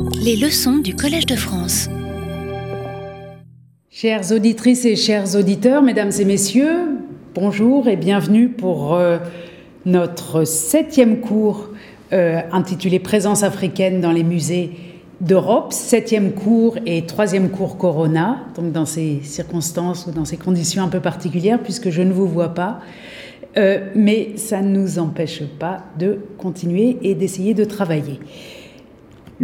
Les leçons du Collège de France. Chères auditrices et chers auditeurs, mesdames et messieurs, bonjour et bienvenue pour euh, notre septième cours euh, intitulé Présence africaine dans les musées d'Europe, septième cours et troisième cours Corona, donc dans ces circonstances ou dans ces conditions un peu particulières puisque je ne vous vois pas. Euh, mais ça ne nous empêche pas de continuer et d'essayer de travailler.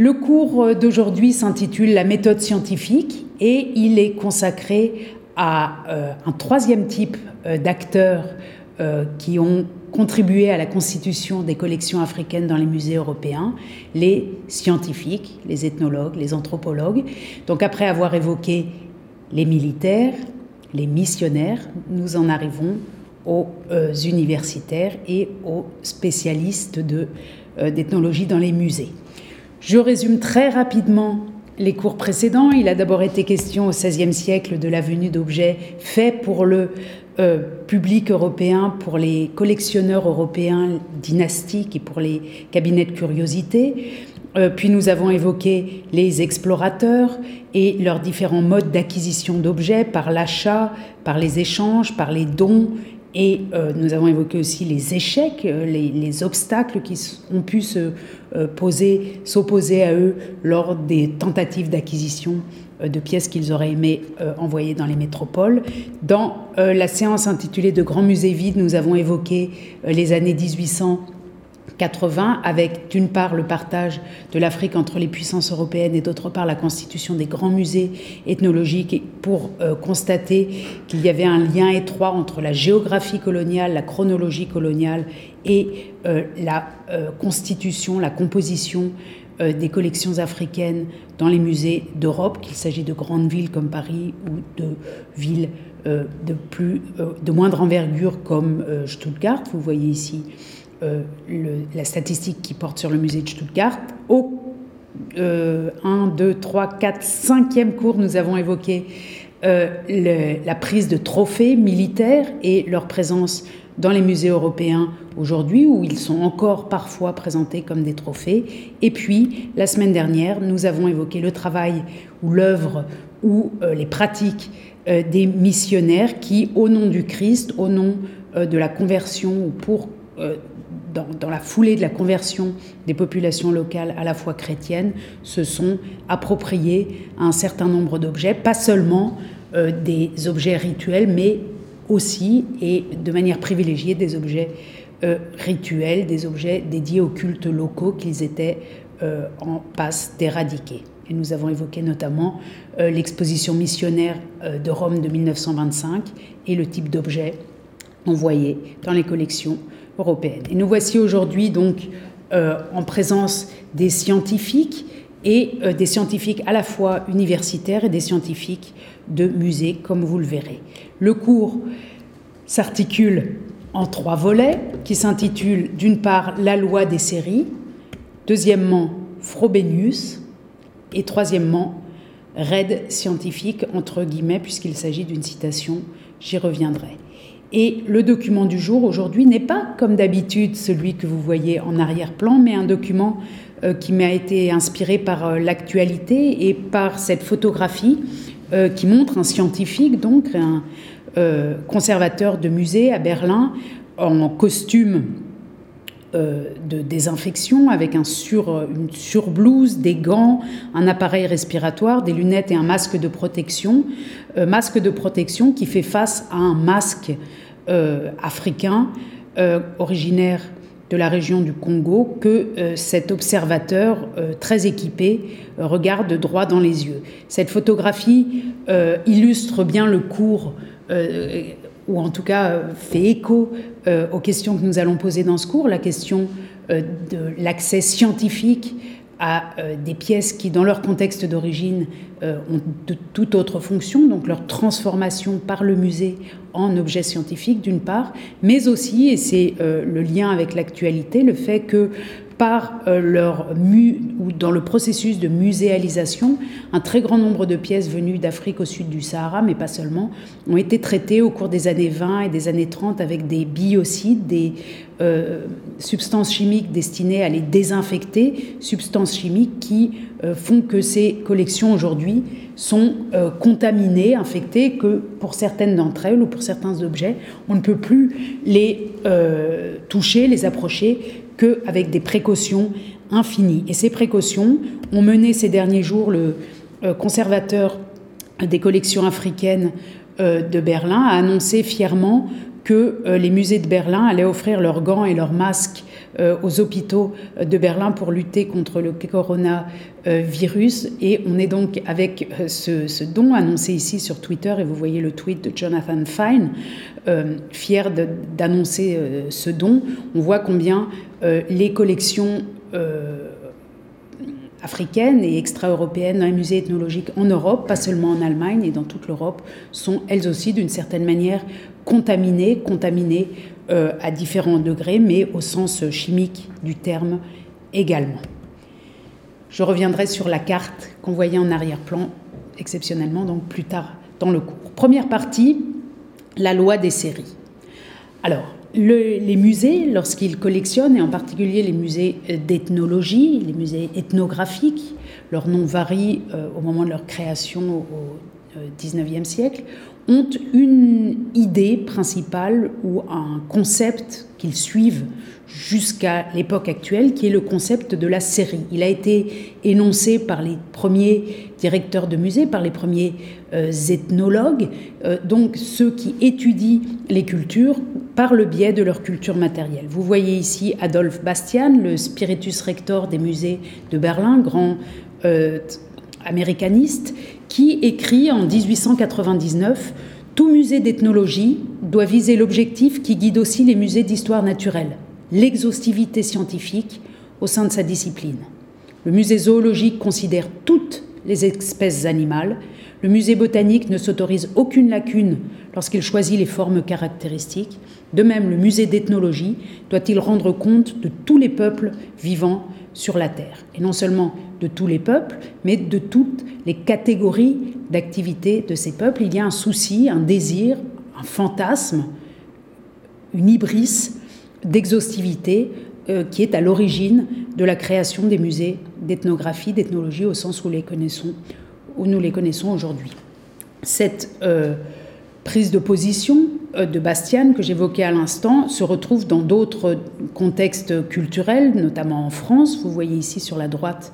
Le cours d'aujourd'hui s'intitule La méthode scientifique et il est consacré à euh, un troisième type euh, d'acteurs qui ont contribué à la constitution des collections africaines dans les musées européens, les scientifiques, les ethnologues, les anthropologues. Donc après avoir évoqué les militaires, les missionnaires, nous en arrivons aux euh, universitaires et aux spécialistes euh, d'ethnologie dans les musées. Je résume très rapidement les cours précédents. Il a d'abord été question au XVIe siècle de la venue d'objets faits pour le euh, public européen, pour les collectionneurs européens dynastiques et pour les cabinets de curiosité. puis nous avons évoqué les explorateurs et leurs différents modes d'acquisition d'objets par l'achat, par les échanges, par les dons et euh, nous avons évoqué aussi les échecs, euh, les, obstacles qui ont pu se euh, poser, s'opposer à eux lors des tentatives d'acquisition de pièces qu'ils auraient aimé envoyer dans les métropoles. Dans la séance intitulée De grands musées vides, nous avons évoqué les années 1800 80, avec d'une part le partage de l'Afrique entre les puissances européennes et d'autre part la constitution des grands musées ethnologiques pour euh, constater qu'il y avait un lien étroit entre la géographie coloniale, la chronologie coloniale et euh, la euh, constitution, la composition des collections africaines dans les musées d'Europe, qu'il s'agit de grandes villes comme Paris ou de villes de, plus, de moindre envergure comme Stuttgart. Vous voyez ici euh, la statistique qui porte sur le musée de Stuttgart. Au 1, 2, 3, 4, 5e cours, nous avons évoqué euh, la prise de trophées militaires et leur présence dans les musées européens aujourd'hui, où ils sont encore parfois présentés comme des trophées. Et puis, la semaine dernière, nous avons évoqué le travail ou l'œuvre ou euh, les pratiques des missionnaires qui, au nom du Christ, au nom de la conversion ou pour dans, la foulée de la conversion des populations locales à la foi chrétienne, se sont appropriés un certain nombre d'objets, pas seulement euh, des objets rituels, mais aussi et de manière privilégiée des objets euh, rituels, des objets dédiés aux cultes locaux qu'ils étaient euh, en passe d'éradiquer. Et nous avons évoqué notamment l'exposition missionnaire de Rome de 1925 et le type d'objets envoyés dans les collections et nous voici aujourd'hui donc euh, en présence des scientifiques et euh, des scientifiques à la fois universitaires et des scientifiques de musées, comme vous le verrez. Le cours s'articule en trois volets qui s'intitulent d'une part La loi des séries, deuxièmement Frobenius et troisièmement Raid scientifique, entre guillemets, puisqu'il s'agit d'une citation, j'y reviendrai. Et le document du jour aujourd'hui n'est pas comme d'habitude celui que vous voyez en arrière-plan, mais un document euh, qui m'a été inspiré par euh, l'actualité et par cette photographie euh, qui montre un scientifique, donc un conservateur de musée à Berlin, en costume de désinfection avec sur, une surblouse, des gants, un appareil respiratoire, des lunettes et un masque de protection. masque de protection qui fait face à un masque euh, africain euh, originaire de la région du Congo que euh, cet observateur très équipé regarde droit dans les yeux. Cette photographie illustre bien le cours, ou en tout cas fait écho aux questions que nous allons poser dans ce cours, la question de l'accès scientifique à euh, des pièces qui, dans leur contexte d'origine, euh, ont de toute autre fonction, donc leur transformation par le musée en objet scientifique d'une part, mais aussi, et c'est euh, le lien avec l'actualité, le fait que par leur mu ou dans le processus de muséalisation, un très grand nombre de pièces venues d'Afrique au sud du Sahara, mais pas seulement, ont été traitées au cours des années 20 et des années 30 avec des biocides, des substances chimiques destinées à les désinfecter, substances chimiques qui font que ces collections aujourd'hui sont euh, contaminées, infectées, que pour certaines d'entre elles ou pour certains objets, on ne peut plus les euh, toucher, les approcher qu'avec des précautions infinies. Et ces précautions ont mené ces derniers jours le euh, conservateur des collections africaines de Berlin à annoncer fièrement que les musées de Berlin allaient offrir leurs gants et leurs masques euh, aux hôpitaux de Berlin pour lutter contre le coronavirus. Et on est donc avec euh, ce, don annoncé ici sur Twitter, et vous voyez le tweet de Jonathan Fine, euh, fier d'annoncer ce don. On voit combien les collections africaines et extra-européennes dans les musées ethnologiques en Europe, pas seulement en Allemagne et dans toute l'Europe, sont elles aussi d'une certaine manière contaminées, contaminées euh, à différents degrés, mais au sens chimique du terme également. Je reviendrai sur la carte qu'on voyait en arrière-plan, exceptionnellement, donc plus tard dans le cours. Première partie, la loi des séries. Alors, les musées, lorsqu'ils collectionnent, et en particulier les musées d'ethnologie, les musées ethnographiques, leur nom varie euh, au moment de leur création au XIXe euh, siècle, ont une idée principale ou un concept qu'ils suivent jusqu'à l'époque actuelle, qui est le concept de la série. Il a été énoncé par les premiers directeurs de musées, par les premiers euh, ethnologues, euh, donc ceux qui étudient les cultures par le biais de leur culture matérielle. Vous voyez ici Adolphe Bastian, le spiritus rector des musées de Berlin, grand euh, américaniste, qui écrit en 1899 Tout musée d'ethnologie doit viser l'objectif qui guide aussi les musées d'histoire naturelle, l'exhaustivité scientifique au sein de sa discipline. Le musée zoologique considère toutes les espèces animales. Le musée botanique ne s'autorise aucune lacune lorsqu'il choisit les formes caractéristiques. De même, le musée d'ethnologie doit-il rendre compte de tous les peuples vivant sur la Terre. Et non seulement de tous les peuples, mais de toutes les catégories d'activité de ces peuples. Il y a un souci, un désir, un fantasme, une hybris d'exhaustivité euh, qui est à l'origine de la création des musées d'ethnographie, d'ethnologie au sens où nous les connaissons aujourd'hui. Cette euh, prise de position euh, de Bastian que j'évoquais à l'instant se retrouve dans d'autres contextes culturels, notamment en France. Vous voyez ici sur la droite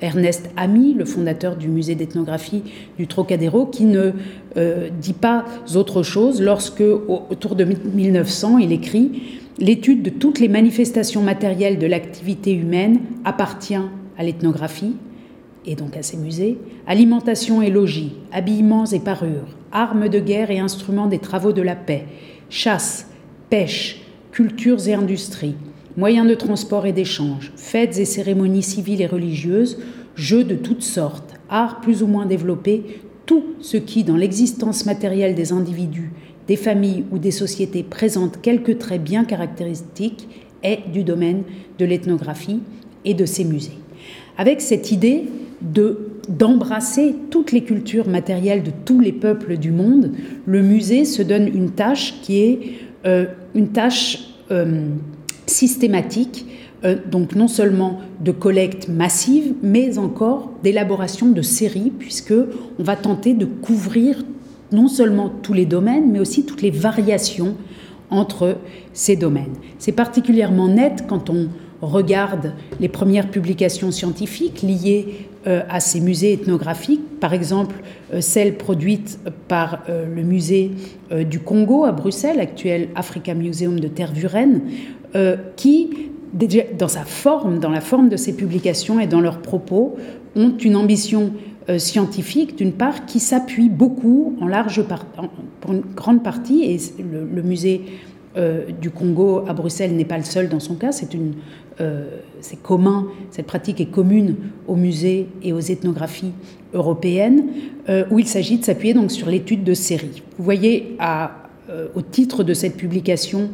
Ernest Ami, le fondateur du musée d'ethnographie du Trocadéro, qui ne euh, dit pas autre chose lorsque, autour de 1900, il écrit L'étude de toutes les manifestations matérielles de l'activité humaine appartient à l'ethnographie, et donc à ses musées, alimentation et logis, habillements et parures, armes de guerre et instruments des travaux de la paix, chasse, pêche, cultures et industries, moyens de transport et d'échange, fêtes et cérémonies civiles et religieuses, jeux de toutes sortes, arts plus ou moins développés, tout ce qui, dans l'existence matérielle des individus, des familles ou des sociétés, présente quelques traits bien caractéristiques, est du domaine de l'ethnographie et de ses musées. Avec cette idée de d'embrasser toutes les cultures matérielles de tous les peuples du monde, le musée se donne une tâche qui est euh, une tâche euh, systématique, euh, donc non seulement de collecte massive, mais encore d'élaboration de séries, puisque on va tenter de couvrir non seulement tous les domaines, mais aussi toutes les variations entre ces domaines. C'est particulièrement net quand on regarde les premières publications scientifiques liées euh, à ces musées ethnographiques, par exemple euh, celle produite par le musée du Congo à Bruxelles, actuel Africa Museum de Tervuren, euh, qui, dans sa forme, dans la forme de ses publications et dans leurs propos, ont une ambition euh, scientifique, d'une part, qui s'appuie beaucoup, en large pour une grande partie, et le, musée euh, du Congo à Bruxelles n'est pas le seul dans son cas, c'est commun, cette pratique est commune aux musées et aux ethnographies européennes, où il s'agit de s'appuyer donc sur l'étude de séries. Vous voyez au titre de cette publication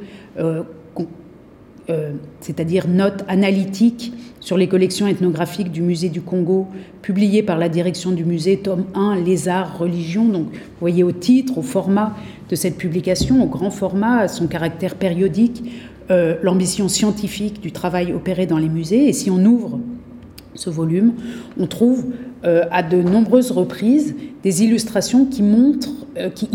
c'est-à-dire notes analytiques sur les collections ethnographiques du musée du Congo, publiées par la direction du musée, tome 1, Les arts, religion. Donc, vous voyez au titre, au format de cette publication, au grand format, à son caractère périodique, euh, l'ambition scientifique du travail opéré dans les musées. Et si on ouvre ce volume, on trouve euh, à de nombreuses reprises des illustrations qui montrent, euh, qui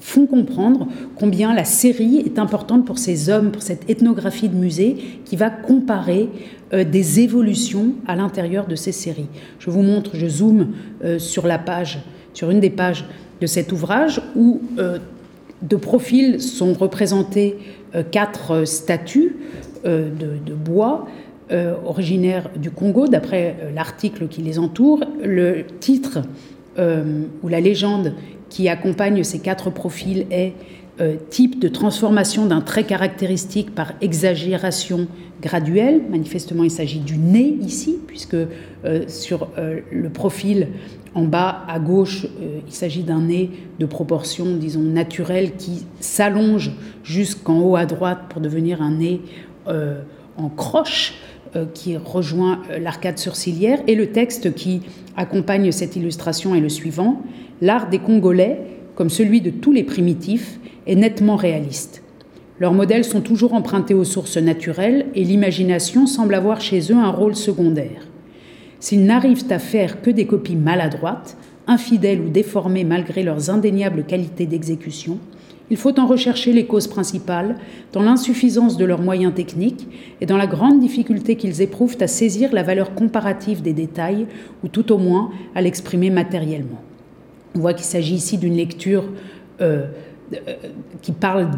font comprendre combien la série est importante pour ces hommes, pour cette ethnographie de musée qui va comparer euh, des évolutions à l'intérieur de ces séries. Je vous montre, je zoome euh, sur la page, sur une des pages de cet ouvrage où euh, de profil sont représentés quatre statues de, bois originaires du Congo, d'après l'article qui les entoure. Le titre ou la légende qui accompagne ces quatre profils est euh, type de transformation d'un trait caractéristique par exagération graduelle. Manifestement, il s'agit du nez ici, puisque euh, sur euh, le profil en bas à gauche, il s'agit d'un nez de proportion, disons, naturelle qui s'allonge jusqu'en haut à droite pour devenir un nez en croche qui rejoint l'arcade sourcilière. Et le texte qui accompagne cette illustration est le suivant l'art des Congolais, comme celui de tous les primitifs, est nettement réaliste. Leurs modèles sont toujours empruntés aux sources naturelles et l'imagination semble avoir chez eux un rôle secondaire. S'ils n'arrivent à faire que des copies maladroites, infidèles ou déformées malgré leurs indéniables qualités d'exécution, il faut en rechercher les causes principales dans l'insuffisance de leurs moyens techniques et dans la grande difficulté qu'ils éprouvent à saisir la valeur comparative des détails ou tout au moins à l'exprimer matériellement. On voit qu'il s'agit ici d'une lecture euh, qui parle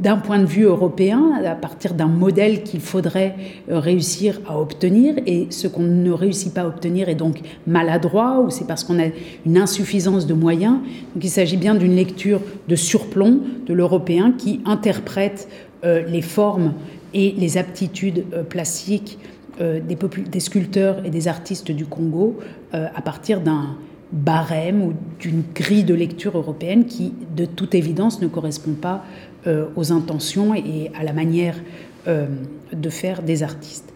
d'un point de vue européen, à partir d'un modèle qu'il faudrait euh, réussir à obtenir, et ce qu'on ne réussit pas à obtenir est donc maladroit, ou c'est parce qu'on a une insuffisance de moyens. Donc il s'agit bien d'une lecture de surplomb de l'européen qui interprète les formes et les aptitudes plastiques des, des, sculpteurs et des artistes du Congo à partir d'un barème ou d'une grille de lecture européenne qui, de toute évidence, ne correspond pas euh, aux intentions et à la manière euh, de faire des artistes.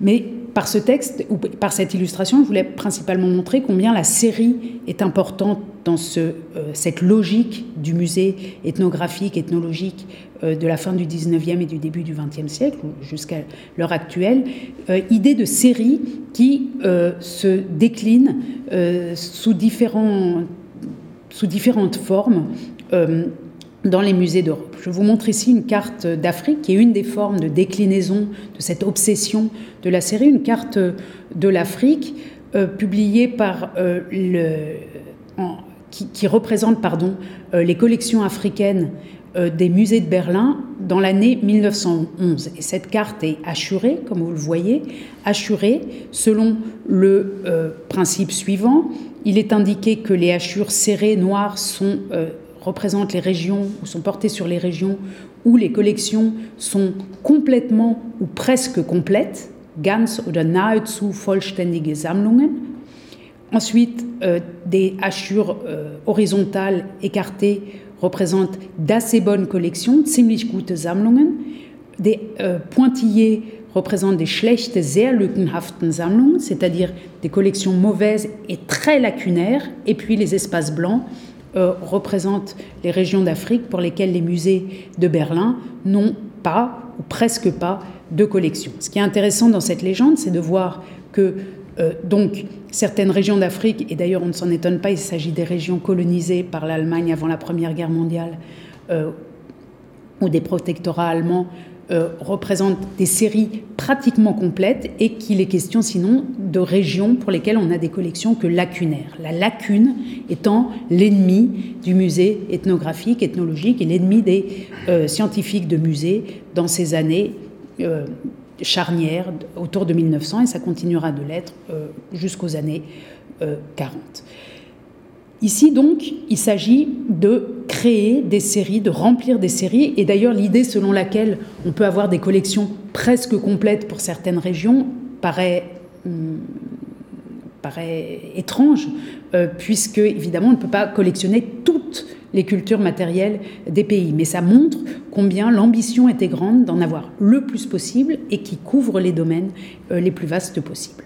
Mais par ce texte ou par cette illustration, je voulais principalement montrer combien la série est importante dans ce, euh, cette logique du musée ethnographique, ethnologique de la fin du 19e et du début du 20e siècle, jusqu'à l'heure actuelle. Euh, idée de série qui se décline sous, sous différentes formes dans les musées d'Europe. Je vous montre ici une carte d'Afrique qui est une des formes de déclinaison de cette obsession de la série, une carte de l'Afrique euh, publiée par euh, le, qui, représente pardon, euh, les collections africaines des musées de Berlin dans l'année 1911. Et cette carte est assurée, comme vous le voyez, assurée selon le principe suivant. Il est indiqué que les hachures serrées noires sont représentent les régions ou sont portées sur les régions où les collections sont complètement ou presque complètes, ganz oder nahezu vollständige Sammlungen. Ensuite, euh, des hachures euh, horizontales écartées représentent d'assez bonnes collections, ziemlich gute Sammlungen. Des euh, pointillés représentent des schlechte, sehr lückenhaften Sammlungen, c'est-à-dire des collections mauvaises et très lacunaires. Et puis les espaces blancs euh, représentent les régions d'Afrique pour lesquelles les musées de Berlin n'ont pas ou presque pas de collection. Ce qui est intéressant dans cette légende, c'est de voir que euh, donc certaines régions d'Afrique, et d'ailleurs on ne s'en étonne pas, il s'agit des régions colonisées par l'Allemagne avant la Première Guerre mondiale, euh, ou des protectorats allemands, euh, représente des séries pratiquement complètes et qu'il est question sinon de régions pour lesquelles on a des collections que lacunaires. La lacune étant l'ennemi du musée ethnographique, ethnologique et l'ennemi des scientifiques de musée dans ces années euh, charnières autour de 1900 et ça continuera de l'être jusqu'aux années 40. Ici, donc, il s'agit de créer des séries, de remplir des séries. Et d'ailleurs, l'idée selon laquelle on peut avoir des collections presque complètes pour certaines régions paraît, hum, paraît étrange, euh, puisque, évidemment, on ne peut pas collectionner toutes les cultures matérielles des pays. Mais ça montre combien l'ambition était grande d'en avoir le plus possible et qui couvre les domaines euh, les plus vastes possibles.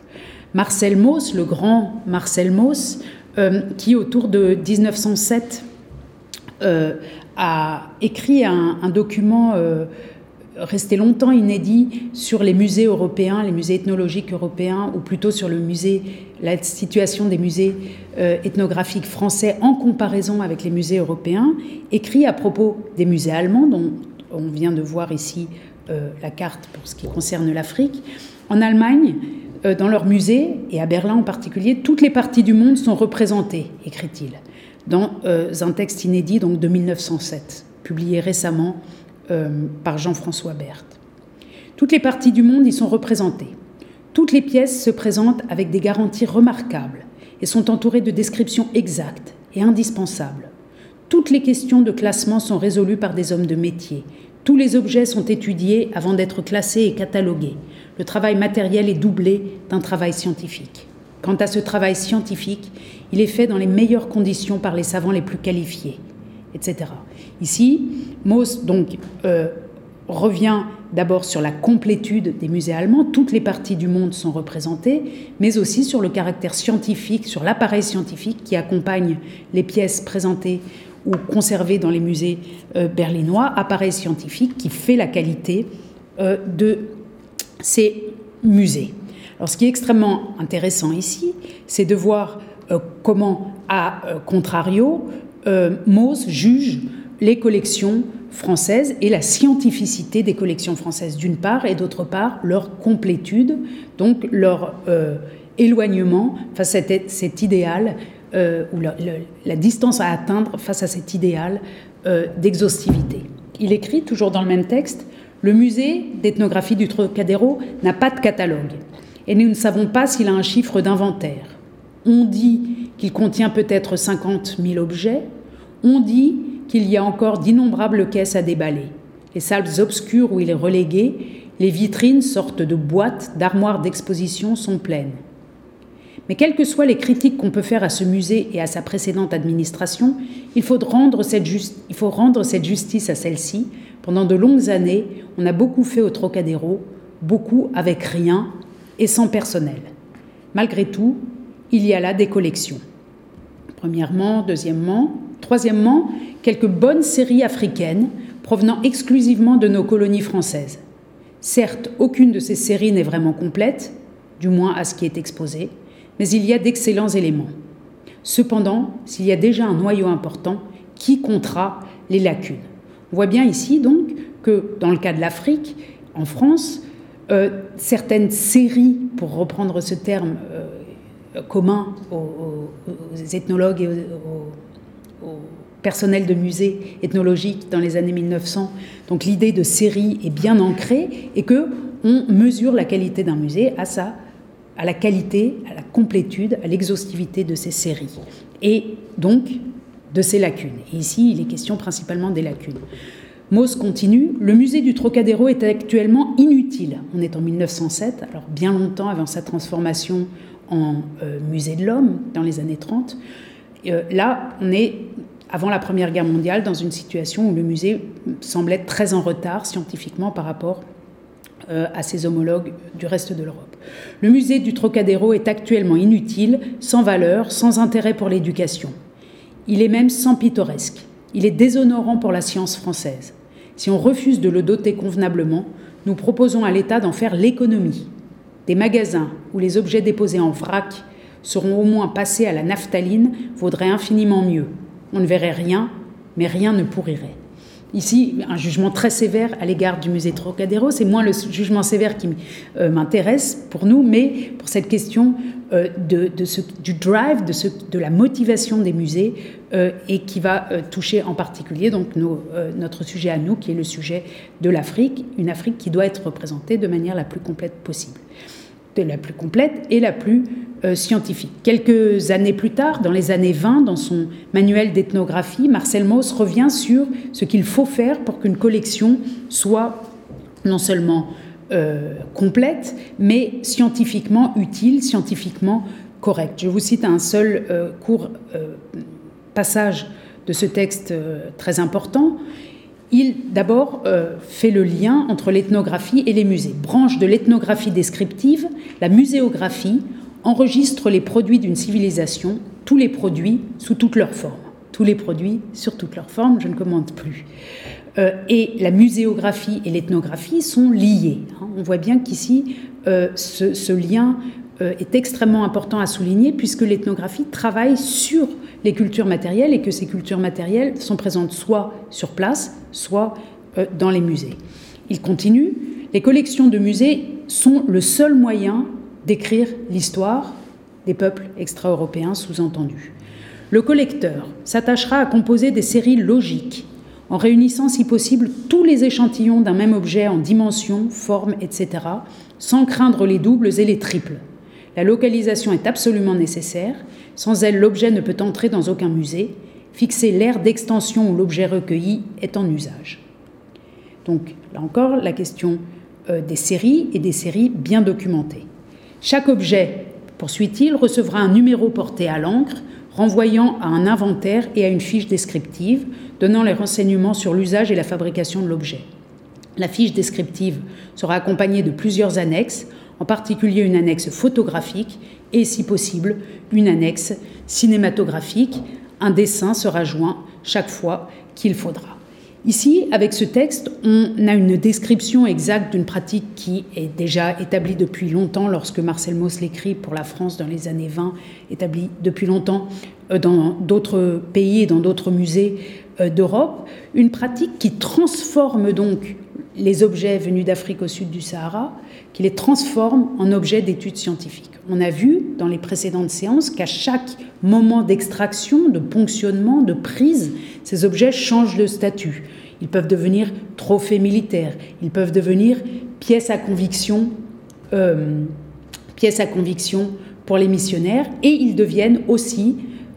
Marcel Mauss, le grand Marcel Mauss, euh, qui autour de 1907 euh, a écrit un, document resté longtemps inédit sur les musées européens, les musées ethnologiques européens, ou plutôt sur le musée, la situation des musées ethnographiques français en comparaison avec les musées européens, écrit à propos des musées allemands, dont on vient de voir ici la carte pour ce qui concerne l'Afrique. En Allemagne, euh, dans leur musée, et à Berlin en particulier, toutes les parties du monde sont représentées, écrit-il, dans euh, un texte inédit donc, de 1907, publié récemment euh, par Jean-François Berthe. Toutes les parties du monde y sont représentées. Toutes les pièces se présentent avec des garanties remarquables et sont entourées de descriptions exactes et indispensables. Toutes les questions de classement sont résolues par des hommes de métier. Tous les objets sont étudiés avant d'être classés et catalogués le travail matériel est doublé d'un travail scientifique. Quant à ce travail scientifique, il est fait dans les meilleures conditions par les savants les plus qualifiés, etc. Ici, Mauss donc euh, revient d'abord sur la complétude des musées allemands, toutes les parties du monde sont représentées, mais aussi sur le caractère scientifique, sur l'appareil scientifique qui accompagne les pièces présentées ou conservées dans les musées euh, berlinois, appareil scientifique qui fait la qualité euh, de ces musées. Alors ce qui est extrêmement intéressant ici, c'est de voir comment, à contrario, euh, Mauss juge les collections françaises et la scientificité des collections françaises d'une part, et d'autre part leur complétude, donc leur éloignement face à cet, idéal, ou la, la, distance à atteindre face à cet idéal d'exhaustivité. Il écrit, toujours dans le même texte, le musée d'ethnographie du Trocadéro n'a pas de catalogue et nous ne savons pas s'il a un chiffre d'inventaire. On dit qu'il contient peut-être 50 000 objets, on dit qu'il y a encore d'innombrables caisses à déballer. Les salles obscures où il est relégué, les vitrines, sortes de boîtes, d'armoires d'exposition, sont pleines. Mais quelles que soient les critiques qu'on peut faire à ce musée et à sa précédente administration, il faut rendre cette, il faut rendre cette justice à celle-ci pendant de longues années, on a beaucoup fait au Trocadéro, beaucoup avec rien et sans personnel. Malgré tout, il y a là des collections. Premièrement, deuxièmement, troisièmement, quelques bonnes séries africaines provenant exclusivement de nos colonies françaises. Certes, aucune de ces séries n'est vraiment complète, du moins à ce qui est exposé, mais il y a d'excellents éléments. Cependant, s'il y a déjà un noyau important, qui comptera les lacunes? On voit bien ici donc que dans le cas de l'Afrique, en France, euh, certaines séries, pour reprendre ce terme euh, commun aux, ethnologues et aux, personnels de musées ethnologiques dans les années 1900, donc l'idée de série est bien ancrée et que on mesure la qualité d'un musée à ça, à la qualité, à la complétude, à l'exhaustivité de ces séries. Et donc, de ces lacunes. Et ici, il est question principalement des lacunes. Mauss continue Le musée du Trocadéro est actuellement inutile. On est en 1907, alors bien longtemps avant sa transformation en euh, musée de l'homme, dans les années 30. Euh, là, on est avant la Première Guerre mondiale dans une situation où le musée semble être très en retard scientifiquement par rapport euh, à ses homologues du reste de l'Europe. Le musée du Trocadéro est actuellement inutile, sans valeur, sans intérêt pour l'éducation. Il est même sans pittoresque. Il est déshonorant pour la science française. Si on refuse de le doter convenablement, nous proposons à l'État d'en faire l'économie. Des magasins où les objets déposés en vrac seront au moins passés à la naphtaline vaudraient infiniment mieux. On ne verrait rien, mais rien ne pourrirait. Ici, un jugement très sévère à l'égard du musée Trocadéro. C'est moins le jugement sévère qui euh, m'intéresse pour nous, mais pour cette question euh, de, ce, du drive, de, ce, de, la motivation des musées, euh, et qui va toucher en particulier donc notre sujet à nous, qui est le sujet de l'Afrique, une Afrique qui doit être représentée de manière la plus complète possible, de la plus complète et la plus euh, scientifique. Quelques années plus tard, dans les années 20, dans son manuel d'ethnographie, Marcel Mauss revient sur ce qu'il faut faire pour qu'une collection soit non seulement euh, complète, mais scientifiquement utile, scientifiquement correcte. Je vous cite un seul euh, court passage de ce texte très important, il d'abord fait le lien entre l'ethnographie et les musées. Branche de l'ethnographie descriptive, la muséographie enregistre les produits d'une civilisation, tous les produits sous toutes leurs formes. Tous les produits sur toutes leurs formes, je ne commente plus. Euh, et la muséographie et l'ethnographie sont liées. Hein. On voit bien qu'ici, euh, ce, lien euh, est extrêmement important à souligner puisque l'ethnographie travaille sur les cultures matérielles et que ces cultures matérielles sont présentes soit sur place, soit dans les musées. Il continue, les collections de musées sont le seul moyen d'écrire l'histoire des peuples extra-européens sous-entendus. Le collecteur s'attachera à composer des séries logiques en réunissant si possible tous les échantillons d'un même objet en dimension, forme, etc., sans craindre les doubles et les triples. La localisation est absolument nécessaire. Sans elle, l'objet ne peut entrer dans aucun musée. Fixer l'aire d'extension où l'objet recueilli est en usage. Donc, là encore, la question euh, des séries et des séries bien documentées. Chaque objet, poursuit-il, recevra un numéro porté à l'encre renvoyant à un inventaire et à une fiche descriptive donnant les renseignements sur l'usage et la fabrication de l'objet. La fiche descriptive sera accompagnée de plusieurs annexes, en particulier une annexe photographique et, si possible, une annexe cinématographique. Un dessin sera joint chaque fois qu'il faudra. Ici, avec ce texte, on a une description exacte d'une pratique qui est déjà établie depuis longtemps lorsque Marcel Mauss l'écrit pour la France dans les années 20, établie depuis longtemps euh, dans d'autres pays et dans d'autres musées euh, d'Europe, une pratique qui transforme donc les objets venus d'Afrique au sud du Sahara, qui les transforme en objets d'études scientifiques. On a vu dans les précédentes séances qu'à chaque moment d'extraction, de ponctionnement, de prise, ces objets changent de statut. Ils peuvent devenir trophées militaires, ils peuvent devenir pièces à conviction, euh, pièces à conviction pour les missionnaires, et ils deviennent aussi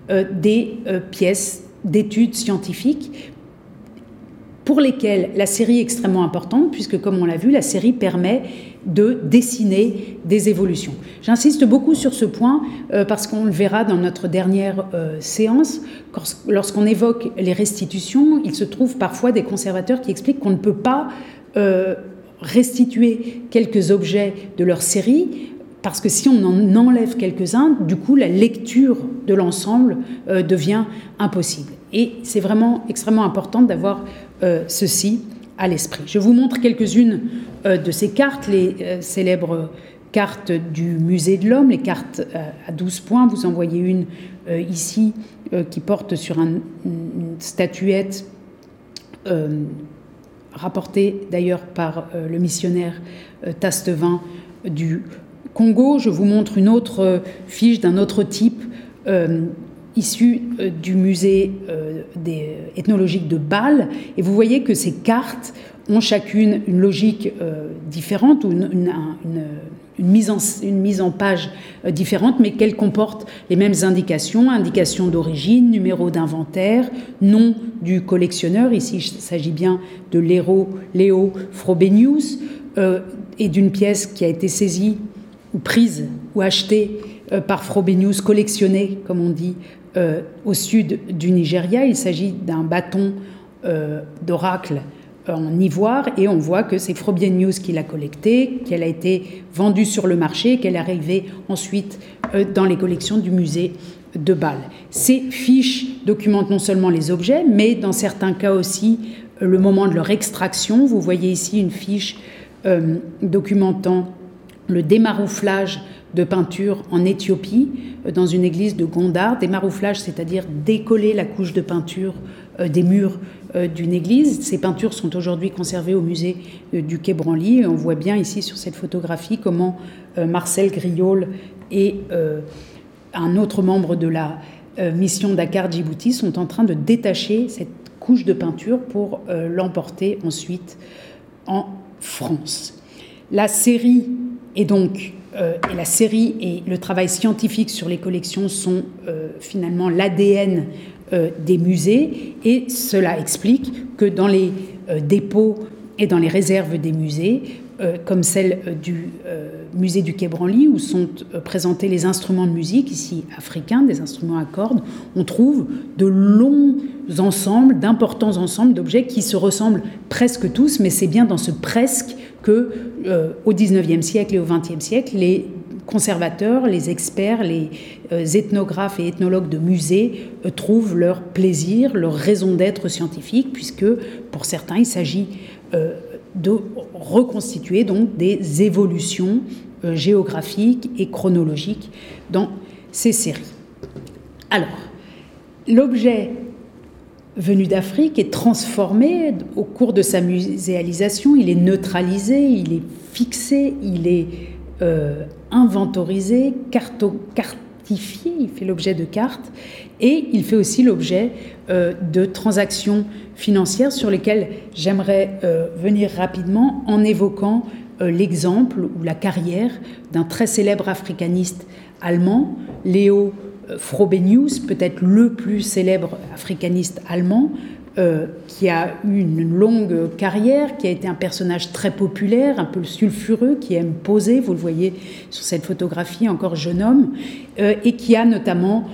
euh, des euh, pièces d'études scientifiques pour lesquelles la série est extrêmement importante, puisque comme on l'a vu, la série permet de dessiner des évolutions. J'insiste beaucoup sur ce point euh, parce qu'on le verra dans notre dernière euh, séance. Lorsqu'on évoque les restitutions, il se trouve parfois des conservateurs qui expliquent qu'on ne peut pas euh, restituer quelques objets de leur série parce que si on en enlève quelques-uns, du coup, la lecture de l'ensemble devient impossible. Et c'est vraiment extrêmement important d'avoir ceci à l'esprit. Je vous montre quelques-unes euh, de ces cartes, les euh, célèbres cartes du Musée de l'Homme, les cartes euh, à 12 points. Vous en voyez une ici qui porte sur une statuette rapportée d'ailleurs par le missionnaire Tastevin du Congo. Je vous montre une autre fiche d'un autre type issue du musée ethnologique de Bâle. Et vous voyez que ces cartes ont chacune une logique euh, différente ou une, mise en, une, mise en, page euh, différente, mais qu'elles comportent les mêmes indications, indications d'origine, numéro d'inventaire, nom du collectionneur, ici il s'agit bien de Léo, Léo Frobenius, euh, et d'une pièce qui a été saisie ou prise ou achetée par Frobenius, collectionnée, comme on dit, au sud du Nigeria. Il s'agit d'un bâton d'oracle en ivoire et on voit que c'est Frobenius qui l'a collectée, qu'elle a été vendue sur le marché, qu'elle est arrivée ensuite euh, dans les collections du musée de Bâle. Ces fiches documentent non seulement les objets, mais dans certains cas aussi euh, le moment de leur extraction. Vous voyez ici une fiche euh, documentant le démarouflage de peinture en Éthiopie, dans une église de Gondar. Démarouflage, c'est-à-dire décoller la couche de peinture des murs euh, d'une église. Ces peintures sont aujourd'hui conservées au musée euh, du Quai Branly. On voit bien ici sur cette photographie comment euh, Marcel Griol et un autre membre de la mission Dakar Djibouti sont en train de détacher cette couche de peinture pour l'emporter ensuite en France. La série est donc et la série et le travail scientifique sur les collections sont finalement l'ADN euh, des musées. Et cela explique que dans les euh, dépôts et dans les réserves des musées, euh, comme celle euh, du euh, musée du Quai Branly, où sont présentés les instruments de musique, ici africains, des instruments à cordes, on trouve de longs ensembles, d'importants ensembles d'objets qui se ressemblent presque tous, mais c'est bien dans ce presque que, au XIXe siècle et au XXe siècle, les conservateurs, les experts, les ethnographes et ethnologues de musées trouvent leur plaisir, leur raison d'être scientifique, puisque pour certains, il s'agit de reconstituer donc des évolutions euh, géographiques et chronologiques dans ces séries. Alors, l'objet venu d'Afrique est transformé au cours de sa muséalisation, il est neutralisé, il est fixé, il est euh, inventorisé, cartifié, il fait l'objet de cartes, et il fait aussi l'objet euh, de transactions financières sur lesquelles j'aimerais euh, venir rapidement en évoquant l'exemple ou la carrière d'un très célèbre africaniste allemand, Léo Frobenius, peut-être le plus célèbre africaniste allemand, qui a eu une longue carrière, qui a été un personnage très populaire, un peu sulfureux, qui aime poser, vous le voyez sur cette photographie, encore jeune homme, et qui a notamment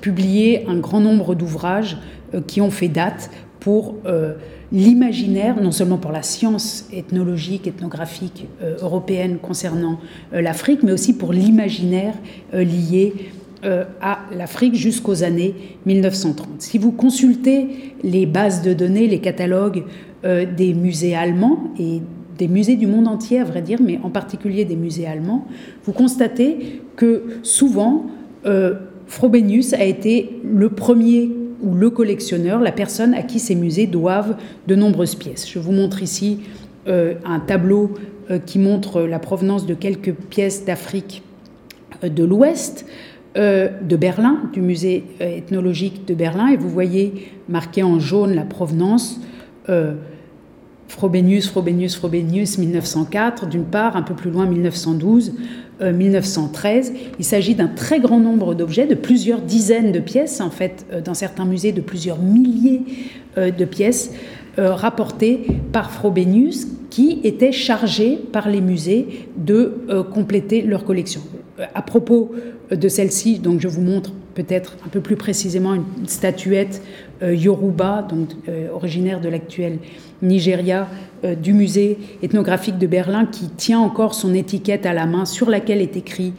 publié un grand nombre d'ouvrages euh, qui ont fait date pour euh, l'imaginaire, non seulement pour la science ethnologique, ethnographique euh, européenne concernant l'Afrique, mais aussi pour l'imaginaire lié à l'Afrique jusqu'aux années 1930. Si vous consultez les bases de données, les catalogues des musées allemands et des musées du monde entier, à vrai dire, mais en particulier des musées allemands, vous constatez que souvent, Frobenius a été le premier ou le collectionneur, la personne à qui ces musées doivent de nombreuses pièces. Je vous montre ici euh, un tableau euh, qui montre la provenance de quelques pièces d'Afrique euh, de l'Ouest, de Berlin, du musée ethnologique de Berlin, et vous voyez marqué en jaune la provenance. Frobenius, Frobenius, Frobenius, 1904, d'une part, un peu plus loin, 1912, 1913. Euh, Il s'agit d'un très grand nombre d'objets, de plusieurs dizaines de pièces, en fait, euh, dans certains musées, de plusieurs milliers euh, de pièces rapportées par Frobenius, qui était chargé par les musées de compléter leur collection. À propos de celle-ci, donc je vous montre peut-être un peu plus précisément une statuette Yoruba, donc originaire de l'actuel Nigeria, euh, du musée ethnographique de Berlin qui tient encore son étiquette à la main sur laquelle est écrit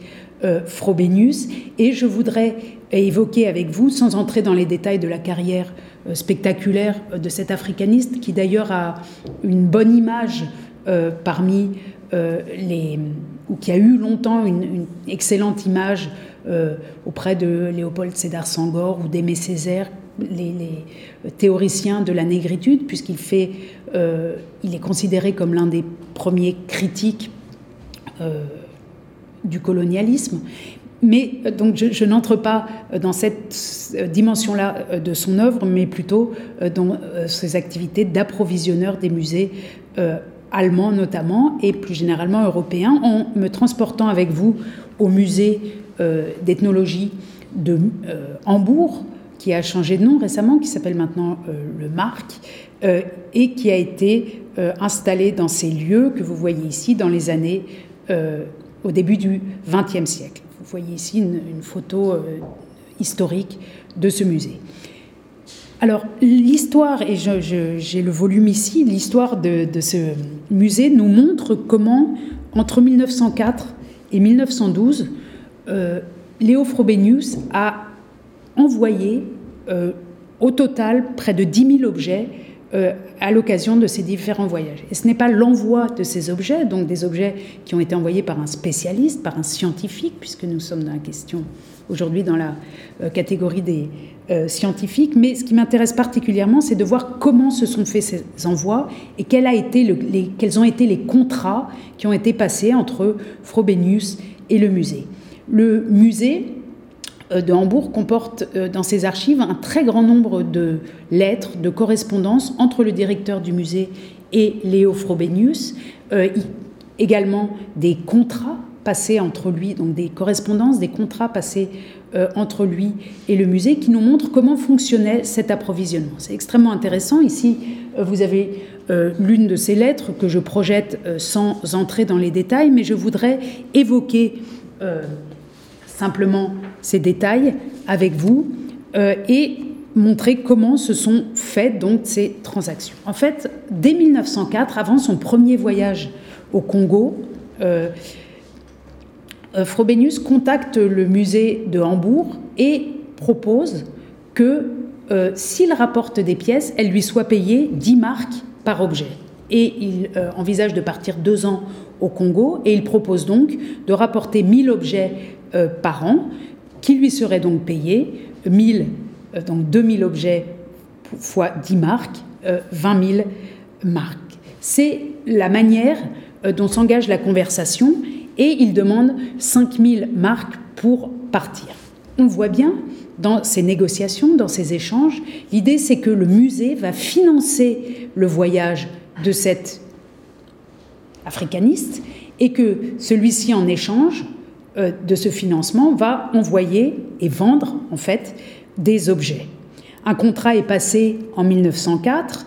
euh, Frobenius. Et je voudrais évoquer avec vous, sans entrer dans les détails de la carrière euh, spectaculaire de cet africaniste, qui d'ailleurs a une bonne image parmi les. ou qui a eu longtemps une, excellente image auprès de Léopold Sédar Sangor ou d'Aimé Césaire, les, théoriciens de la négritude, puisqu'il euh, est considéré comme l'un des premiers critiques euh, du colonialisme. Mais euh, donc je, n'entre pas dans cette dimension-là de son œuvre, mais plutôt dans ses activités d'approvisionneur des musées allemands notamment, et plus généralement européens, en me transportant avec vous au musée d'ethnologie de Hambourg, qui a changé de nom récemment, qui s'appelle maintenant euh, le Marc, euh, et qui a été euh, installé dans ces lieux que vous voyez ici dans les années au début du XXe siècle. Vous voyez ici une, photo historique de ce musée. Alors, l'histoire, et j'ai le volume ici, l'histoire de, de, ce musée nous montre comment, entre 1904 et 1912, Léo Frobenius a envoyé euh, au total près de 10 000 objets euh, à l'occasion de ces différents voyages. Et ce n'est pas l'envoi de ces objets, donc des objets qui ont été envoyés par un spécialiste, par un scientifique, puisque nous sommes dans la question aujourd'hui dans la euh, catégorie des scientifiques, mais ce qui m'intéresse particulièrement, c'est de voir comment se sont faits ces envois et quels ont été les contrats qui ont été passés entre Frobenius et le musée. Le musée euh, de Hambourg comporte euh, dans ses archives un très grand nombre de lettres, de correspondances entre le directeur du musée et Léo Frobenius, euh, également des contrats passés entre lui, donc des correspondances, des contrats passés entre lui et le musée qui nous montrent comment fonctionnait cet approvisionnement. C'est extrêmement intéressant. Ici, vous avez l'une de ces lettres que je projette sans entrer dans les détails, mais je voudrais évoquer simplement ces détails avec vous et montrer comment se sont faites donc ces transactions. En fait, dès 1904, avant son premier voyage au Congo, euh, euh, Frobenius contacte le musée de Hambourg et propose que euh, s'il rapporte des pièces, elles lui soient payées 10 marques par objet. Et il envisage de partir deux ans au Congo et il propose donc de rapporter 1000 objets par an qui lui seraient donc payés 1000 euh, donc 2000 objets fois 10 marques, 20 euh, 000 marques. C'est la manière euh, dont s'engage la conversation et il demande 5 000 marques pour partir. On voit bien dans ces négociations, dans ces échanges, l'idée c'est que le musée va financer le voyage de cet africaniste et que celui-ci en échange de ce financement va envoyer et vendre en fait des objets. Un contrat est passé en 1904.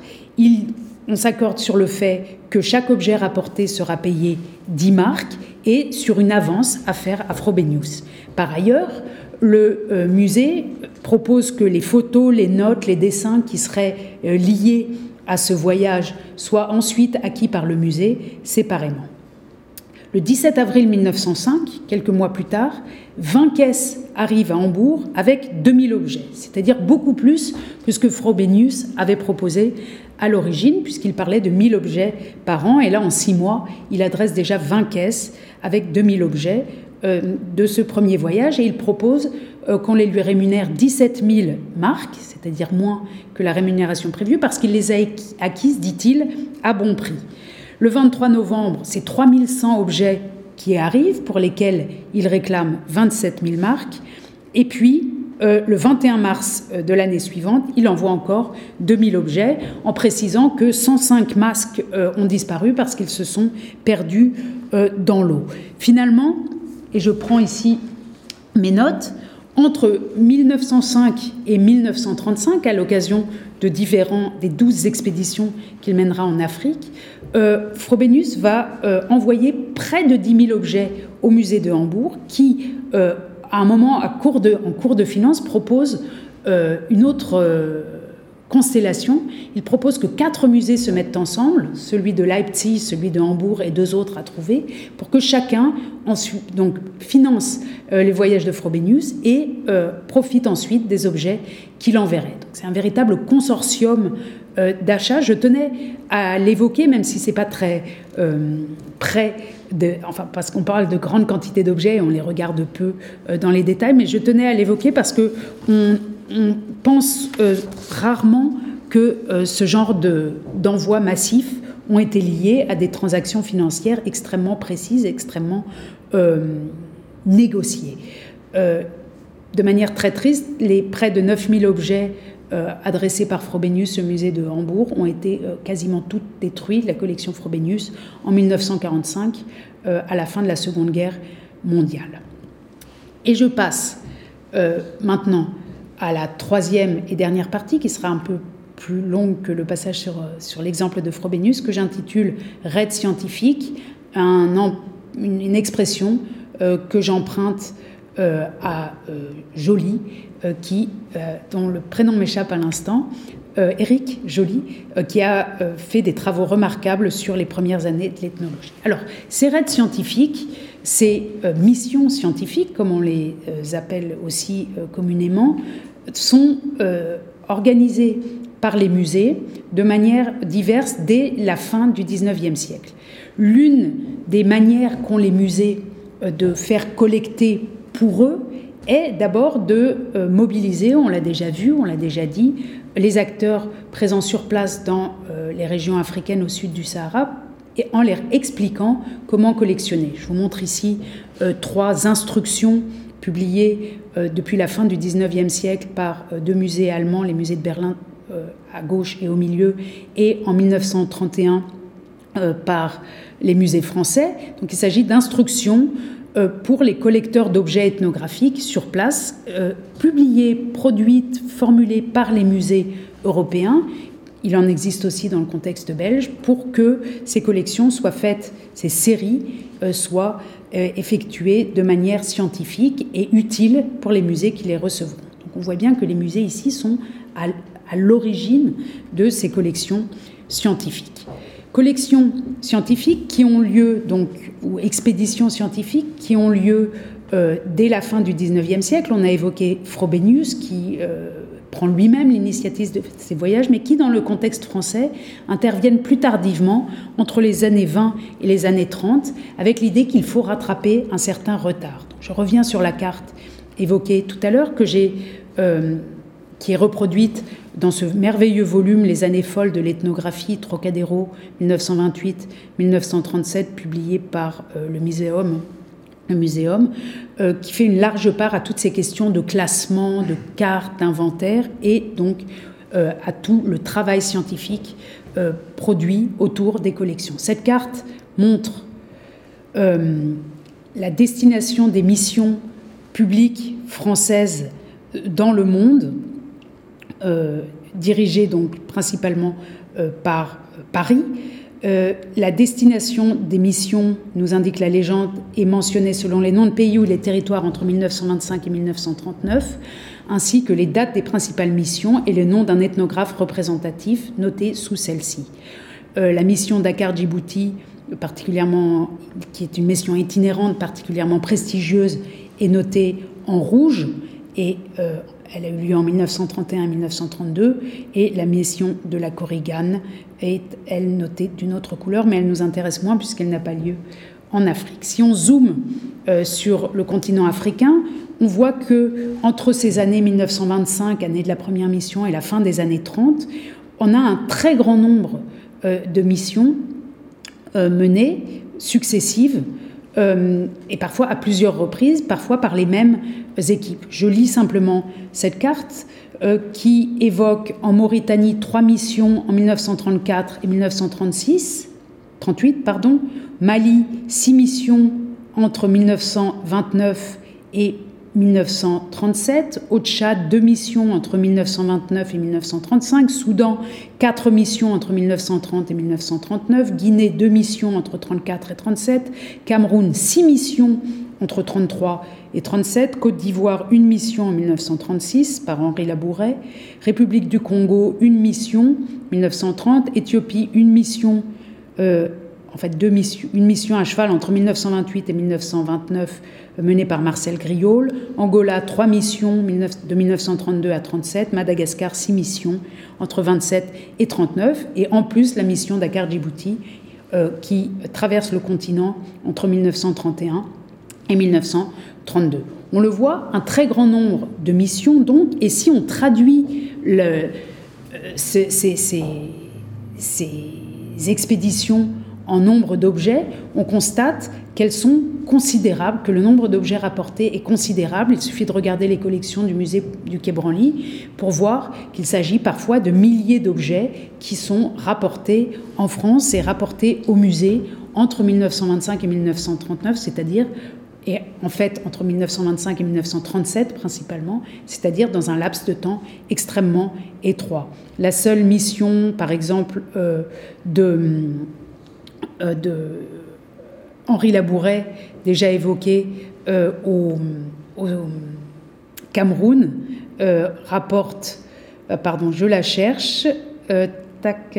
on s'accorde sur le fait que chaque objet rapporté sera payé 10 marques et sur une avance à faire à Frobenius. Par ailleurs, le euh, musée propose que les photos, les notes, les dessins qui seraient euh, liés à ce voyage soient ensuite acquis par le musée séparément. Le 17 avril 1905, quelques mois plus tard, 20 caisses arrivent à Hambourg avec 2000 objets, c'est-à-dire beaucoup plus que ce que Frobenius avait proposé à l'origine, puisqu'il parlait de 1000 objets par an. Et là, en six mois, il adresse déjà 20 caisses avec 2000 objets euh, de ce premier voyage et il propose euh, qu'on les lui rémunère 17 000 marques, c'est-à-dire moins que la rémunération prévue, parce qu'il les a acquises, dit-il, à bon prix. Le 23 novembre, c'est 3100 objets qui arrivent, pour lesquels il réclame 27 000 marques. Et puis, euh, le 21 mars euh, de l'année suivante, il envoie encore 2000 objets en précisant que 105 masques euh, ont disparu parce qu'ils se sont perdus dans l'eau. Finalement, et je prends ici mes notes, entre 1905 et 1935, à l'occasion de différents des douze expéditions qu'il mènera en Afrique, Frobenius va envoyer près de 10 000 objets au musée de Hambourg, qui, à un moment en cours de finance, propose une autre constellation. Il propose que quatre musées se mettent ensemble, celui de Leipzig, celui de Hambourg et deux autres à trouver, pour que chacun finance les voyages de Frobenius et profite ensuite des objets qu'il enverrait. C'est un véritable consortium euh, d'achat. Je tenais à l'évoquer, même si c'est pas très euh, près parce qu'on parle de grandes quantités d'objets, et on les regarde peu euh, dans les détails, mais je tenais à l'évoquer parce que pense rarement que ce genre d'envois massifs ont été liés à des transactions financières extrêmement précises, extrêmement négociées. de manière très triste, les près de 9000 objets euh, adressés par Frobenius au musée de Hambourg ont été euh, quasiment toutes détruites, la collection Frobenius, en 1945, euh, à la fin de la Seconde Guerre mondiale. Et je passe maintenant à la troisième et dernière partie, qui sera un peu plus longue que le passage sur, sur l'exemple de Frobenius, que j'intitule Raid scientifique, un, une, expression que j'emprunte à Joly euh, qui, euh, dont le prénom m'échappe à l'instant, Eric euh, Joly, qui a fait des travaux remarquables sur les premières années de l'ethnologie. Alors, ces raids scientifiques, ces missions scientifiques, comme on les appelle aussi communément, sont organisées par les musées de manière diverse dès la fin du XIXe siècle. L'une des manières qu'ont les musées de faire collecter pour eux est d'abord de euh, mobiliser, on l'a déjà vu, on l'a déjà dit, les acteurs présents sur place dans euh, les régions africaines au sud du Sahara et en leur expliquant comment collectionner. Je vous montre ici euh, trois instructions publiées depuis la fin du 19e siècle par deux musées allemands, les musées de Berlin à gauche et au milieu, et en 1931 par les musées français. Donc il s'agit d'instructions euh, pour les collecteurs d'objets ethnographiques sur place, euh, publiées, produites, formulées par les musées européens, il en existe aussi dans le contexte belge, pour que ces collections soient faites, ces séries soient effectuées de manière scientifique et utile pour les musées qui les recevront. Donc on voit bien que les musées ici sont à, l'origine de ces collections scientifiques. Collections scientifiques qui ont lieu, donc, ou expéditions scientifiques qui ont lieu euh, dès la fin du XIXe siècle. On a évoqué Frobenius qui euh, prend lui-même l'initiative de ces voyages, mais qui, dans le contexte français, interviennent plus tardivement, entre les années 20 et les années 30, avec l'idée qu'il faut rattraper un certain retard. je reviens sur la carte évoquée tout à l'heure, que j'ai, euh, qui est reproduite dans ce merveilleux volume Les années folles de l'ethnographie Trocadéro 1928-1937, publié par le Muséum le muséum, euh, qui fait une large part à toutes ces questions de classement, de cartes, d'inventaire et donc euh, à tout le travail scientifique euh, produit autour des collections. Cette carte montre la destination des missions publiques françaises dans le monde, dirigées donc principalement par Paris, euh, la destination des missions, nous indique la légende, est mentionnée selon les noms de pays ou les territoires entre 1925 et 1939, ainsi que les dates des principales missions et le nom d'un ethnographe représentatif noté sous celle-ci. Euh, la mission Dakar-Djibouti, particulièrement, qui est une mission itinérante particulièrement prestigieuse, est notée en rouge et euh, elle a eu lieu en 1931-1932 et la mission de la Korigane est, elle, notée d'une autre couleur, mais elle nous intéresse moins puisqu'elle n'a pas lieu en Afrique. Si on zoome euh, sur le continent africain, on voit que entre ces années 1925, année de la première mission, et la fin des années 30, on a un très grand nombre euh, de missions euh, menées successives euh, et parfois à plusieurs reprises, parfois par les mêmes équipes. Je lis simplement cette carte euh, qui évoque en Mauritanie trois missions en 1934 et 1936, 38 pardon, Mali six missions entre 1929 et 1937, au Tchad, deux missions entre 1929 et 1935, Soudan, quatre missions entre 1930 et 1939, Guinée, deux missions entre 34 et 37, Cameroun, six missions entre 33 et 37, Côte d'Ivoire, une mission en 1936 par Henri Labouret, République du Congo, une mission 1930, Éthiopie, une mission euh, en fait une mission à cheval entre 1928 et 1929 menée par Marcel Griol, Angola trois missions de 1932 à 37, Madagascar six missions entre 27 et 39, et en plus la mission Dakar-Djibouti euh, qui traverse le continent entre 1931 et 1932. On le voit, un très grand nombre de missions donc, et si on traduit euh, ces expéditions en nombre d'objets, on constate qu'elles sont considérables, que le nombre d'objets rapportés est considérable. Il suffit de regarder les collections du musée du Quai Branly pour voir qu'il s'agit parfois de milliers d'objets qui sont rapportés en France et rapportés au musée entre 1925 et 1939, c'est-à-dire et en fait entre 1925 et 1937 principalement, c'est-à-dire dans un laps de temps extrêmement étroit. La seule mission, par exemple, euh, de de Henri Labouret, déjà évoqué euh, au, Cameroun, euh, rapporte, pardon, je la cherche, tac,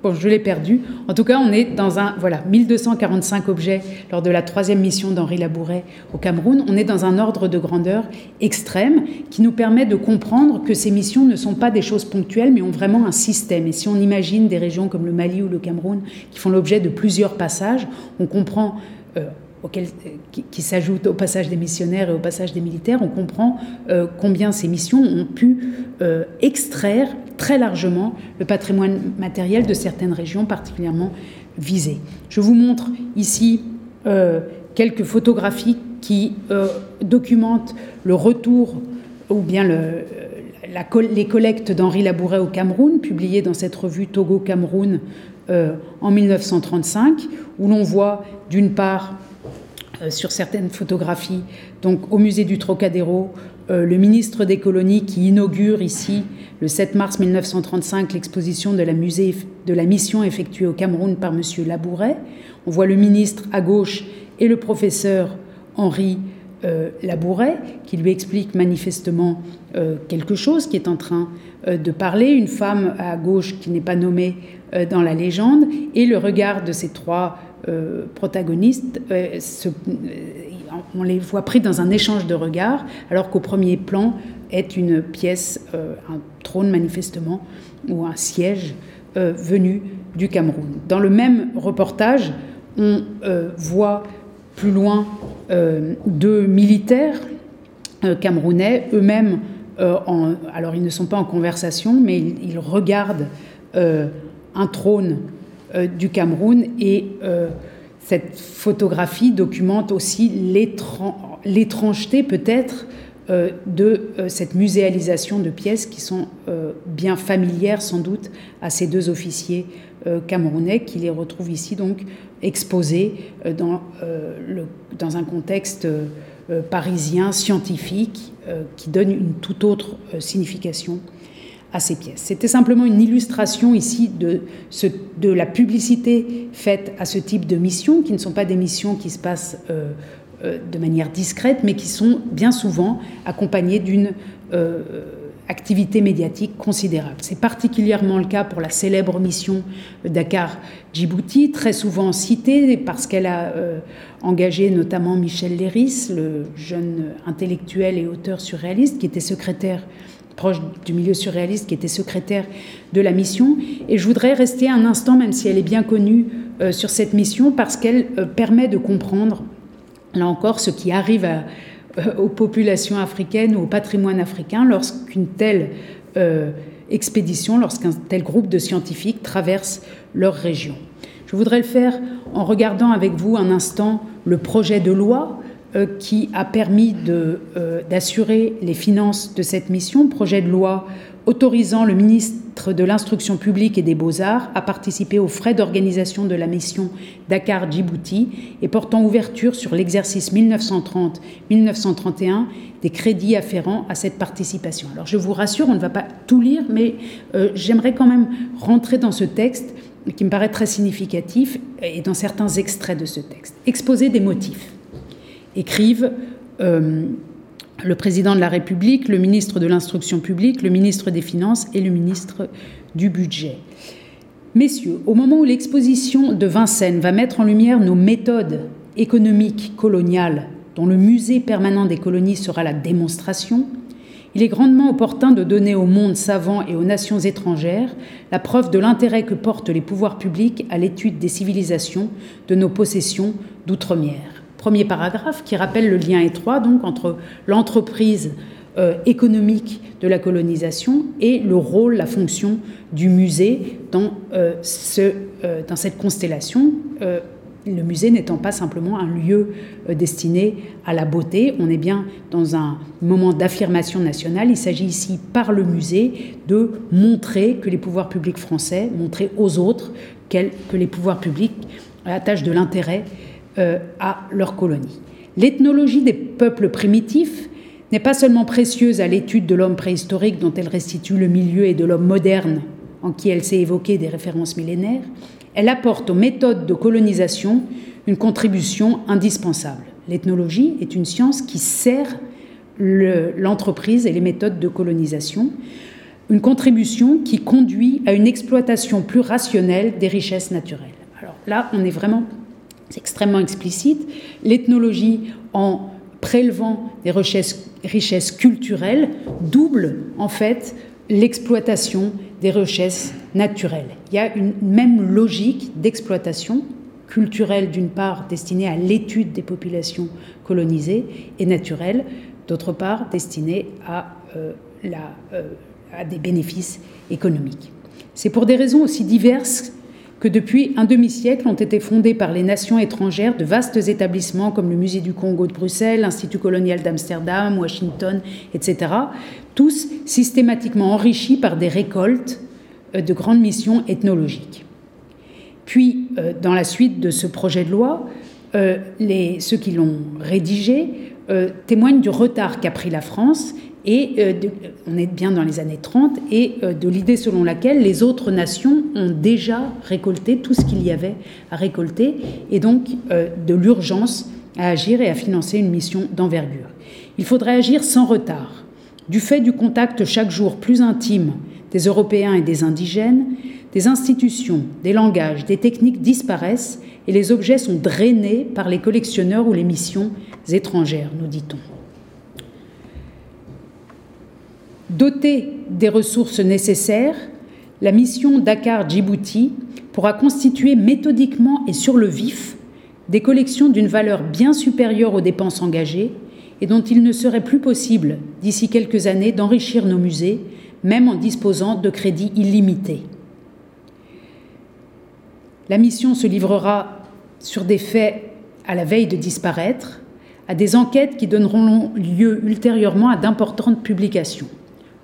Bon, je l'ai perdu. En tout cas, on est dans un voilà 1245 objets lors de la troisième mission d'Henri Labouret au Cameroun. On est dans un ordre de grandeur extrême qui nous permet de comprendre que ces missions ne sont pas des choses ponctuelles, mais ont vraiment un système. Et si on imagine des régions comme le Mali ou le Cameroun qui font l'objet de plusieurs passages, on comprend euh, auquel, qui, s'ajoute au passage des missionnaires et au passage des militaires, on comprend euh, combien ces missions ont pu euh, extraire très largement le patrimoine matériel de certaines régions particulièrement visées. Je vous montre ici euh, quelques photographies qui documentent le retour ou bien les collectes d'Henri Labouret au Cameroun, publiées dans cette revue Togo-Cameroun en 1935, où l'on voit d'une part sur certaines photographies. Donc au musée du Trocadéro, le ministre des colonies qui inaugure ici, le 7 mars 1935, l'exposition de, la de la mission effectuée au Cameroun par M. Labouret. On voit le ministre à gauche et le professeur Henri euh, Labouret, qui lui explique manifestement euh, quelque chose, qui est en train euh, de parler, une femme à gauche qui n'est pas nommée dans la légende, et le regard de ces trois protagonistes, on les voit pris dans un échange de regards, alors qu'au premier plan est une pièce, un trône manifestement, ou un siège venu du Cameroun. Dans le même reportage, on voit plus loin euh, deux militaires euh, camerounais, eux-mêmes, euh, alors ils ne sont pas en conversation, mais ils, regardent un trône du Cameroun et cette photographie documente aussi l'étrangeté peut-être de cette muséalisation de pièces qui sont bien familières sans doute à ces deux officiers camerounais qui les retrouvent ici donc exposé euh, dans, euh, dans un contexte euh, parisien, scientifique, qui donne une toute autre signification à ces pièces. C'était simplement une illustration ici de, la publicité faite à ce type de missions, qui ne sont pas des missions qui se passent de manière discrète, mais qui sont bien souvent accompagnées d'une activité médiatique considérable. C'est particulièrement le cas pour la célèbre mission Dakar-Djibouti, très souvent citée parce qu'elle a euh, engagé notamment Michel Léris, le jeune intellectuel et auteur surréaliste qui était secrétaire proche du milieu surréaliste, qui était secrétaire de la mission. Et je voudrais rester un instant, même si elle est bien connue, euh, sur cette mission, parce qu'elle euh, permet de comprendre, là encore, ce qui arrive euh, aux populations africaines ou au patrimoine africain lorsqu'une telle expédition, lorsqu'un tel groupe de scientifiques traverse leur région. Je voudrais le faire en regardant avec vous un instant le projet de loi qui a permis d'assurer les finances de cette mission, projet de loi autorisant le ministre de l'Instruction publique et des Beaux-Arts à participer aux frais d'organisation de la mission Dakar-Djibouti et portant ouverture sur l'exercice 1930-1931 des crédits afférents à cette participation. Alors je vous rassure, on ne va pas tout lire, mais euh, j'aimerais quand même rentrer dans ce texte qui me paraît très significatif et dans certains extraits de ce texte. Exposer des motifs. Écrivent euh, le président de la République, le ministre de l'Instruction publique, le ministre des Finances et le ministre du Budget. Messieurs, au moment où l'exposition de Vincennes va mettre en lumière nos méthodes économiques coloniales, dont le musée permanent des colonies sera la démonstration, il est grandement opportun de donner au monde savant et aux nations étrangères la preuve de l'intérêt que portent les pouvoirs publics à l'étude des civilisations de nos possessions d'outre-mer premier paragraphe qui rappelle le lien étroit donc entre l'entreprise euh, économique de la colonisation et le rôle, la fonction du musée dans, euh, euh, dans cette constellation. le musée n'étant pas simplement un lieu destiné à la beauté, on est bien dans un moment d'affirmation nationale. Il s'agit ici, par le musée, de montrer que les pouvoirs publics français, montrer aux autres que les pouvoirs publics attachent de l'intérêt euh, à leur colonie. L'ethnologie des peuples primitifs n'est pas seulement précieuse à l'étude de l'homme préhistorique dont elle restitue le milieu et de l'homme moderne en qui elle s'est évoquée des références millénaires, elle apporte aux méthodes de colonisation une contribution indispensable. L'ethnologie est une science qui sert l'entreprise et les méthodes de colonisation, une contribution qui conduit à une exploitation plus rationnelle des richesses naturelles. Alors là, on est vraiment c'est extrêmement explicite. L'ethnologie, en prélevant des richesses, culturelles, double en fait l'exploitation des richesses naturelles. Il y a une même logique d'exploitation culturelle d'une part destinée à l'étude des populations colonisées et naturelle, d'autre part destinée à, euh, euh, à des bénéfices économiques. C'est pour des raisons aussi diverses que depuis un demi-siècle ont été fondés par les nations étrangères de vastes établissements comme le Musée du Congo de Bruxelles, l'Institut colonial d'Amsterdam, Washington, etc., tous systématiquement enrichis par des récoltes euh, de grandes missions ethnologiques. Puis, euh, dans la suite de ce projet de loi, les, ceux qui l'ont rédigé témoignent du retard qu'a pris la France et on est bien dans les années 30, et de l'idée selon laquelle les autres nations ont déjà récolté tout ce qu'il y avait à récolter, et donc de l'urgence à agir et à financer une mission d'envergure. Il faudrait agir sans retard. Du fait du contact chaque jour plus intime des Européens et des indigènes, des institutions, des langages, des techniques disparaissent et les objets sont drainés par les collectionneurs ou les missions étrangères, nous dit-on. Dotée des ressources nécessaires, la mission Dakar-Djibouti pourra constituer méthodiquement et sur le vif des collections d'une valeur bien supérieure aux dépenses engagées et dont il ne serait plus possible, d'ici quelques années, d'enrichir nos musées, même en disposant de crédits illimités. La mission se livrera sur des faits à la veille de disparaître, à des enquêtes qui donneront lieu ultérieurement à d'importantes publications.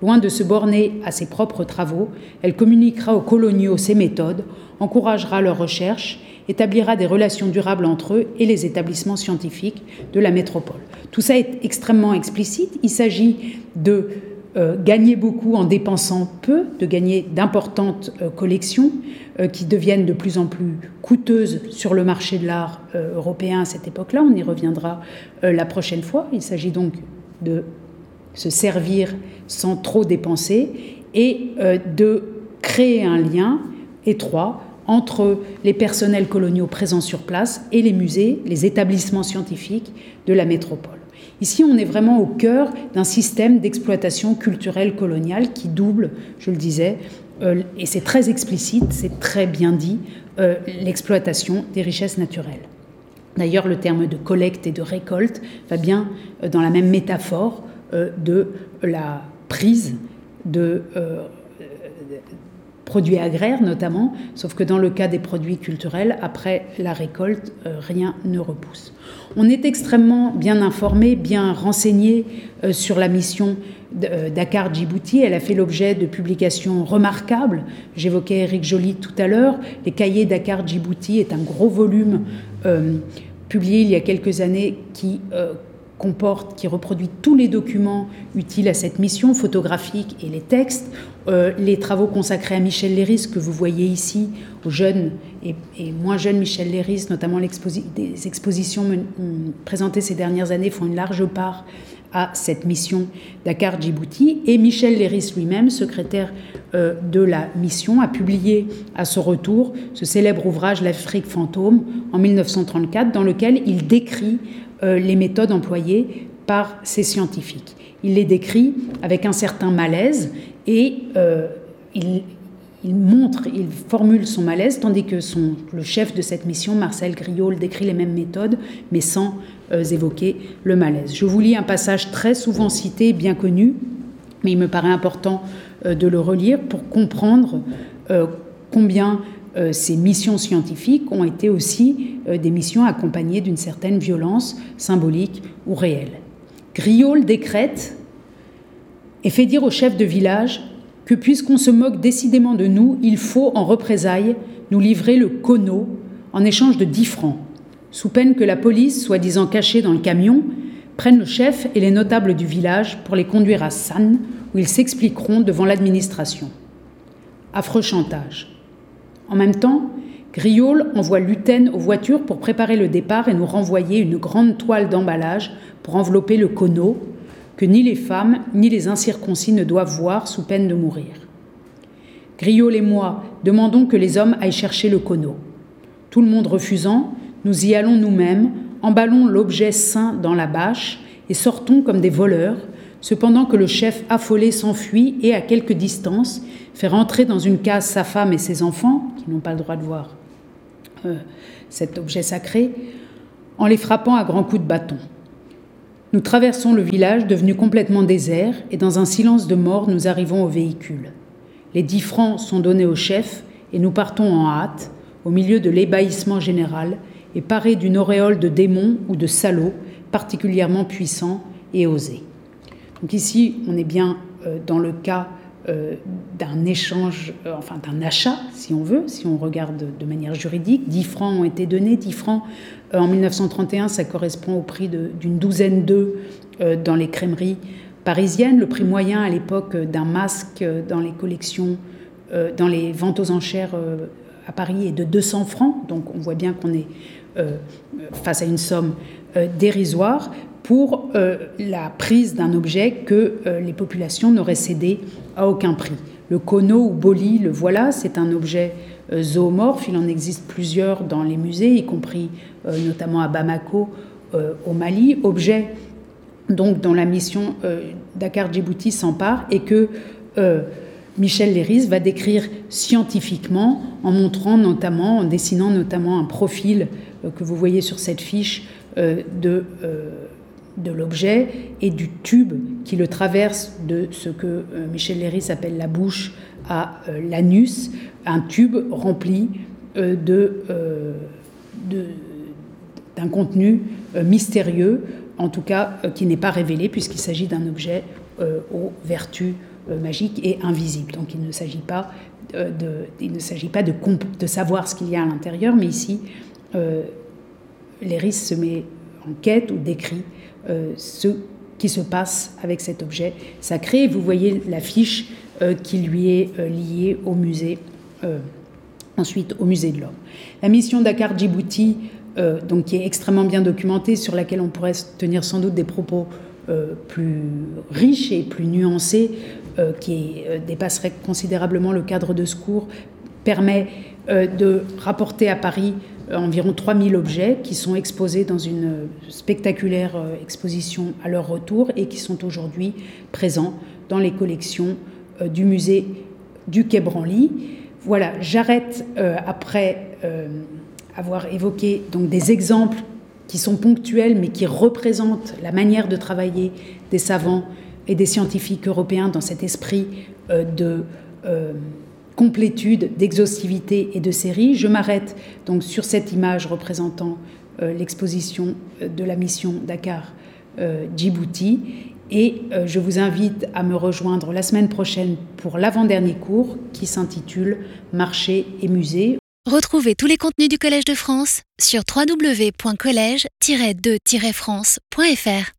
Loin de se borner à ses propres travaux, elle communiquera aux coloniaux ses méthodes, encouragera leurs recherches établira des relations durables entre eux et les établissements scientifiques de la métropole. Tout ça est extrêmement explicite. Il s'agit de euh, gagner beaucoup en dépensant peu, de gagner d'importantes euh, collections euh, qui deviennent de plus en plus coûteuses sur le marché de l'art européen à cette époque-là. On y reviendra la prochaine fois. Il s'agit donc de se servir sans trop dépenser et de créer un lien étroit entre les personnels coloniaux présents sur place et les musées, les établissements scientifiques de la métropole. Ici, on est vraiment au cœur d'un système d'exploitation culturelle coloniale qui double, je le disais, euh, et c'est très explicite, c'est très bien dit, euh, l'exploitation des richesses naturelles. D'ailleurs, le terme de collecte et de récolte va bien euh, dans la même métaphore de la prise de produits agraires notamment, sauf que dans le cas des produits culturels, après la récolte, euh, rien ne repousse. On est extrêmement bien informé, bien renseigné euh, sur la mission euh, Dakar Djibouti. Elle a fait l'objet de publications remarquables. J'évoquais Eric Joly tout à l'heure. Les cahiers Dakar Djibouti est un gros volume publié il y a quelques années qui comporte, qui reproduit tous les documents utiles à cette mission, photographiques et les textes. Euh, les travaux consacrés à Michel Léris, que vous voyez ici, aux jeunes et, moins jeunes Michel Léris, notamment les expositions présentées ces dernières années, font une large part à cette mission Dakar Djibouti. Et Michel Léris lui-même, secrétaire euh, de la mission, a publié à ce retour ce célèbre ouvrage L'Afrique fantôme en 1934, dans lequel il décrit euh, les méthodes employées par ces scientifiques. Il les décrit avec un certain malaise et euh, il, montre, il formule son malaise, tandis que le chef de cette mission, Marcel Griol, décrit les mêmes méthodes, mais sans euh, évoquer le malaise. Je vous lis un passage très souvent cité, bien connu, mais il me paraît important de le relire pour comprendre combien euh, ces missions scientifiques ont été aussi euh, des missions accompagnées d'une certaine violence symbolique ou réelle. Griol décrète et fait dire au chef de village que puisqu'on se moque décidément de nous, il faut en représailles nous livrer le cono en échange de 10 francs, sous peine que la police, soi-disant cachée dans le camion, prenne le chef et les notables du village pour les conduire à Sannes, où ils s'expliqueront devant l'administration. Affreux chantage. En même temps, Griol envoie Luten aux voitures pour préparer le départ et nous renvoyer une grande toile d'emballage pour envelopper le cono que ni les femmes ni les incirconcis ne doivent voir sous peine de mourir. Griol et moi demandons que les hommes aillent chercher le cono. Tout le monde refusant, nous y allons nous-mêmes, emballons l'objet sain dans la bâche et sortons comme des voleurs, cependant que le chef affolé s'enfuit et, à quelque distance, fait rentrer dans une case sa femme et ses enfants, qui n'ont pas le droit de voir euh, cet objet sacré, en les frappant à grands coups de bâton. Nous traversons le village devenu complètement désert et dans un silence de mort nous arrivons au véhicule. Les dix francs sont donnés au chef et nous partons en hâte, au milieu de l'ébahissement général et parés d'une auréole de démons ou de salauds particulièrement puissants et osés. Donc ici, on est bien euh, dans le cas d'un échange, enfin d'un achat, si on veut, si on regarde de manière juridique. 10 francs ont été donnés, 10 francs en 1931, ça correspond au prix d'une douzaine d'œufs dans les crèmeries parisiennes. Le prix moyen à l'époque d'un masque dans les collections, dans les ventes aux enchères à Paris est de 200 francs, donc on voit bien qu'on est euh, face à une somme euh, dérisoire pour euh, la prise d'un objet que les populations n'auraient cédé à aucun prix. Le kono ou boli, le voilà, c'est un objet zoomorphe, il en existe plusieurs dans les musées, y compris notamment à Bamako, au Mali, objet donc dont la mission Dakar Djibouti s'empare et que Michel Léris va décrire scientifiquement en montrant notamment, en dessinant notamment un profil euh, que vous voyez sur cette fiche euh, de, euh, de l'objet et du tube qui le traverse de ce que Michel Léris appelle la bouche à l'anus, un tube rempli de, d'un contenu mystérieux, en tout cas qui n'est pas révélé puisqu'il s'agit d'un objet aux vertus magiques et invisibles. Donc il ne s'agit pas de, il ne s'agit pas de, de savoir ce qu'il y a à l'intérieur, mais ici euh, Léris se met en quête ou décrit euh, ce qui se passe avec cet objet sacré. Vous voyez l'affiche euh, qui lui est liée au musée, ensuite au musée de l'homme. La mission Dakar Djibouti, donc qui est extrêmement bien documentée, sur laquelle on pourrait tenir sans doute des propos plus riches et plus nuancés, qui dépasseraient considérablement le cadre de secours, permet de rapporter à Paris euh, environ 3000 objets qui sont exposés dans une spectaculaire euh, exposition à leur retour et qui sont aujourd'hui présents dans les collections euh, du musée du Quai Branly. Voilà, j'arrête après avoir évoqué donc des exemples qui sont ponctuels mais qui représentent la manière de travailler des savants et des scientifiques européens dans cet esprit de complétude, d'exhaustivité et de série. Je m'arrête donc sur cette image représentant euh, l'exposition euh, de la mission Dakar euh, Djibouti et je vous invite à me rejoindre la semaine prochaine pour l'avant-dernier cours qui s'intitule Marché et musée. Retrouvez tous les contenus du Collège de France sur www.colège-2-france.fr.